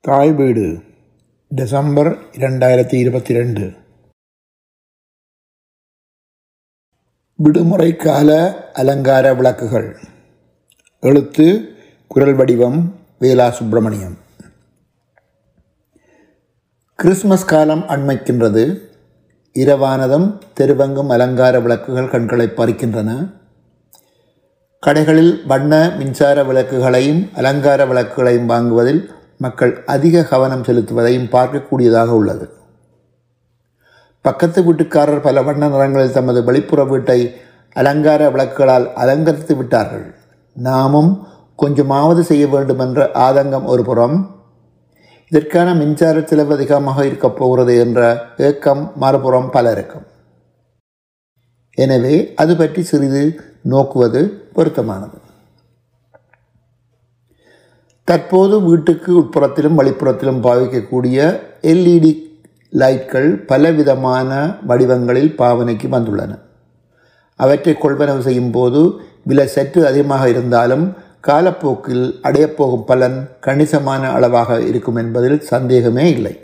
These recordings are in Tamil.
தாய் வீடு டிசம்பர் இரண்டாயிரத்தி இருபத்தி ரெண்டு. விடுமுறை கால அலங்கார விளக்குகள். எழுத்து குரல் வடிவம் வேலா சுப்பிரமணியம். கிறிஸ்மஸ் காலம் அண்மைக்கின்றது. இரவானதும் தெருவங்கும் அலங்கார விளக்குகள் கண்களை பறிக்கின்றன. கடைகளில் வண்ண மின்சார விளக்குகளையும் அலங்கார விளக்குகளையும் வாங்குவதில் மக்கள் அதிக கவனம் செலுத்துவதையும் பார்க்கக்கூடியதாக உள்ளது. பக்கத்து வீட்டுக்காரர் பல வண்ண நிறங்களில் தமது வெளிப்புற வீட்டை அலங்கார விளக்குகளால் அலங்கரித்து விட்டார்கள். நாமும் கொஞ்சமாவது செய்ய வேண்டும் என்ற ஆதங்கம் ஒரு புறம் இதற்கான மின்சார செலவு அதிகமாக இருக்கப் போகிறது என்ற ஏக்கம் மறுபுறம் பலருக்கும். எனவே அது பற்றி சிறிது நோக்குவது பொருத்தமானது. தற்போது வீட்டுக்கு உட்புறத்திலும் வழிப்புறத்திலும் பாவிக்கக்கூடிய எல்இடி லைட்கள் பலவிதமான வடிவங்களில் பாவனைக்கு வந்துள்ளன. அவற்றை கொள்வனவு செய்யும் போது விலை சற்று அதிகமாக இருந்தாலும் காலப்போக்கில் அடையப்போகும் பலன் கணிசமான அளவாக இருக்கும் என்பதில் சந்தேகமே இல்லை.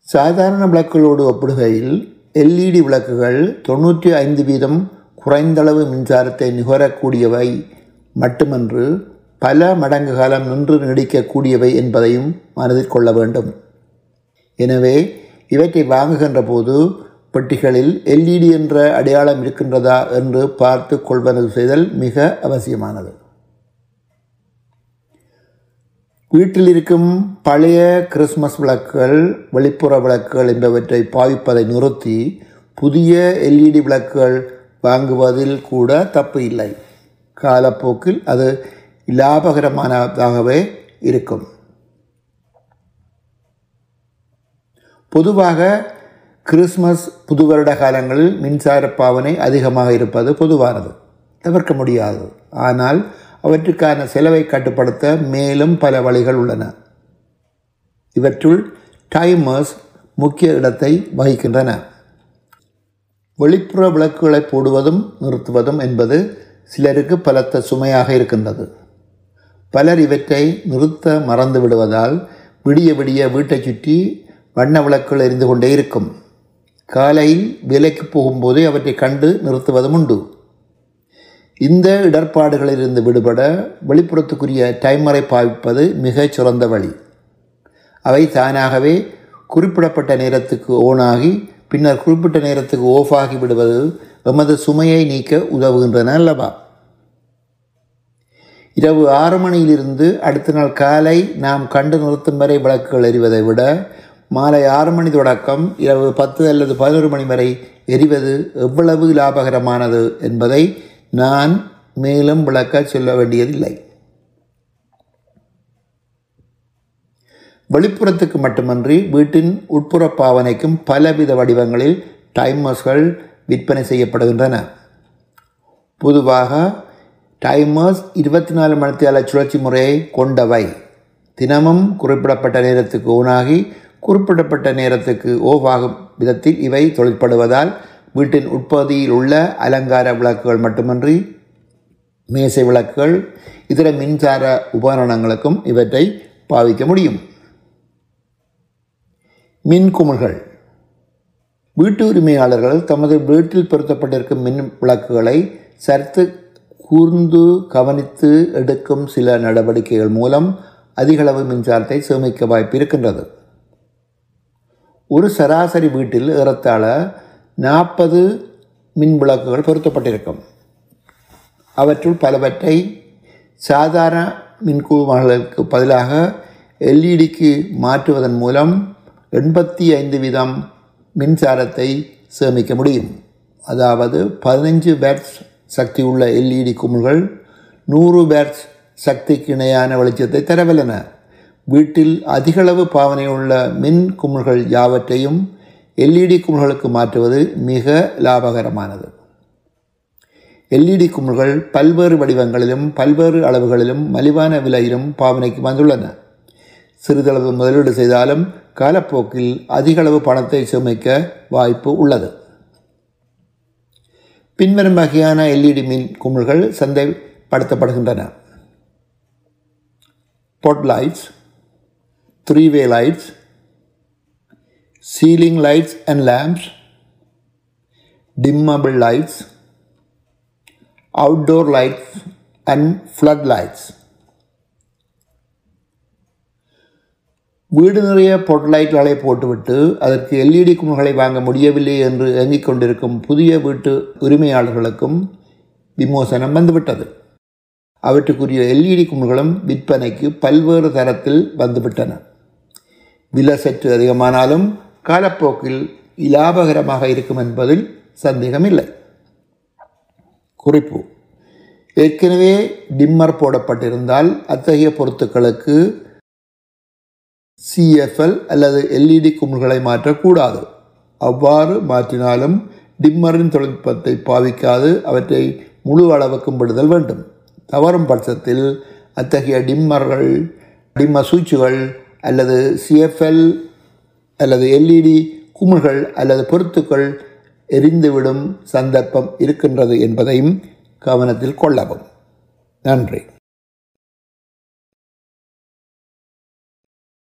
சாதாரண விளக்குகளோடு ஒப்பிடுகையில் எல்இடி விளக்குகள் தொண்ணூற்றி ஐந்து வீதம் குறைந்தளவு மின்சாரத்தை நுகரக்கூடியவை மட்டுமன்று பல மடங்கு காலம் நின்று நீடிக்கக்கூடியவை என்பதையும் மனதில் கொள்ள வேண்டும். எனவே இவற்றை வாங்குகின்ற போது பெட்டிகளில் எல்இடி என்ற அடையாளம் இருக்கின்றதா என்று பார்த்து கொள்வனவு செய்தல் மிக அவசியமானது. வீட்டில் இருக்கும் பழைய கிறிஸ்மஸ் விளக்குகள் வெளிப்புற விளக்குகள் என்பவற்றை பாவிப்பதை நிறுத்தி புதிய எல்இடி விளக்குகள் வாங்குவதில் கூட தப்பு இல்லை. காலப்போக்கில் அது லாபகரமானதாகவே இருக்கும். பொதுவாக கிறிஸ்மஸ் புது வருட காலங்களில் மின்சார பாவனை அதிகமாக இருப்பது பொதுவானது. தவிர்க்க முடியாது. ஆனால் அவற்றுக்கான செலவை கட்டுப்படுத்த மேலும் பல வழிகள் உள்ளன. இவற்றுள் டைமர்ஸ் முக்கிய இடத்தை வகிக்கின்றன. வெளிப்புற விளக்குகளை போடுவதும் நிறுத்துவதும் என்பது சிலருக்கு பலத்த சுமையாக இருக்கின்றது. பலர் இவற்றை நிறுத்த மறந்து விடுவதால் விடிய விடிய வீட்டை சுற்றி வண்ண விளக்குகள் எரிந்து கொண்டே இருக்கும். காலையில் வேலைக்கு போகும்போதே அவற்றை கண்டு நிறுத்துவதும் உண்டு. இந்த இடர்பாடுகளிலிருந்து விடுபட வெளிப்புறத்துக்குரிய டைமரை பாவிப்பது மிகச் சிறந்த வழி. அவை தானாகவே குறிப்பிடப்பட்ட நேரத்துக்கு ஓனாகி பின்னர் குறிப்பிட்ட நேரத்துக்கு ஓஃப் ஆகி விடுவது எமது சுமையை நீக்க உதவுகின்றன அல்லவா? இரவு ஆறு மணியிலிருந்து அடுத்த நாள் காலை நாம் கண்டு நிறுத்தும் வரை விளக்குகள் எரிவதை விட மாலை ஆறு மணி தொடக்கம் இரவு பத்து அல்லது பதினொரு மணி வரை எரிவது எவ்வளவு லாபகரமானது என்பதை நான் மேலும் விளக்க சொல்ல வேண்டியதில்லை. வெளிப்புறத்துக்கு மட்டுமன்றி வீட்டின் உட்புற பாவனைக்கும் பலவித வடிவங்களில் டைமர்ஸ்கள் விற்பனை செய்யப்படுகின்றன. பொதுவாக டைமர்ஸ் இருபத்தி நாலு மணித்தியால சுழற்சி முறையை கொண்டவை. தினமும் குறிப்பிடப்பட்ட நேரத்துக்கு ஓனாகி குறிப்பிடப்பட்ட நேரத்துக்கு ஓஃப் ஆகும் விதத்தில் இவை தொழிற்படுவதால் வீட்டின் உட்பகுதியில் உள்ள அலங்கார விளக்குகள் மட்டுமன்றி மேசை விளக்குகள் இதர மின்சார உபகரணங்களுக்கும் இவற்றை பாவிக்க முடியும். மின் குமிழ்கள். வீட்டு உரிமையாளர்கள் தமது வீட்டில் பொருத்தப்பட்டிருக்கும் மின் விளக்குகளை சர்த்து கூர்ந்து கவனித்து எடுக்கும் சில நடவடிக்கைகள் மூலம் அதிகளவு மின்சாரத்தை சேமிக்க வாய்ப்பு இருக்கின்றது. ஒரு சராசரி வீட்டில் ஏறத்தாழ நாற்பது மின் விளக்குகள் பொருத்தப்பட்டிருக்கும். அவற்றுள் பலவற்றை சாதாரண மின்கூமர்களுக்கு பதிலாக எல்இடிக்கு மாற்றுவதன் மூலம் எண்பத்தி ஐந்து வீதம் மின்சாரத்தை சேமிக்க முடியும். அதாவது பதினஞ்சு பேட்ஸ் சக்தி உள்ள எல்இடி குமிழ்கள் நூறு பேட்ஸ் சக்திக்கு இணையான வெளிச்சத்தை தரவல்லன வீட்டில் அதிகளவு பாவனையுள்ள மின் குமிழ்கள் யாவற்றையும் எல்இடி குமிழ்களுக்கு மாற்றுவது மிக லாபகரமானது. எல்இடி குமிழ்கள் பல்வேறு வடிவங்களிலும் பல்வேறு அளவுகளிலும் மலிவான விலையிலும் பாவனைக்கு வந்துள்ளன. சிறிதளவு முதலீடு செய்தாலும் காலப்போக்கில் அதிகளவு பணத்தை சுமைக்க வாய்ப்பு உள்ளது. பின்வரும் வகையான எல்இடி மின் குமிழ்கள் சந்தைப்படுத்தப்படுகின்றன spotlights, three-way lights, ceiling lights and lamps, dimmable lights, outdoor lights and floodlights. வீடு நிறைய பொட்லைட்களை போட்டுவிட்டு அதற்கு எல்இடி குமிழ்களை வாங்க முடியவில்லை என்று இயங்கிக் கொண்டிருக்கும் புதிய வீட்டு உரிமையாளர்களுக்கும் விமோசனம் வந்துவிட்டது. அவற்றுக்குரிய எல்இடி குமிழ்களும் விற்பனைக்கு பல்வேறு தரத்தில் வந்துவிட்டன. விலை சற்று அதிகமானாலும் காலப்போக்கில் இலாபகரமாக இருக்கும் என்பதில் சந்தேகமில்லை. குறிப்பு. ஏற்கனவே டிம்மர் போடப்பட்டிருந்தால் அத்தகைய பொருத்துக்களுக்கு சிஎஃப்எல் அல்லது எல்இடி குமிழ்களை மாற்றக்கூடாது. அவ்வாறு மாற்றினாலும் டிம்மரின் தொழில்நுட்பத்தை பாவிக்காது அவற்றை முழு அளவுக்கும் விடுதல் வேண்டும். தவறும் பட்சத்தில் அத்தகைய டிம்மர்கள் டிம்ம சூச்சுகள் அல்லது சிஎஃப்எல் அல்லது எல்இடி குமிழ்கள் அல்லது பொருத்துக்கள் எரிந்துவிடும் சந்தர்ப்பம் இருக்கின்றது என்பதையும் கவனத்தில் கொள்ளவும். நன்றி.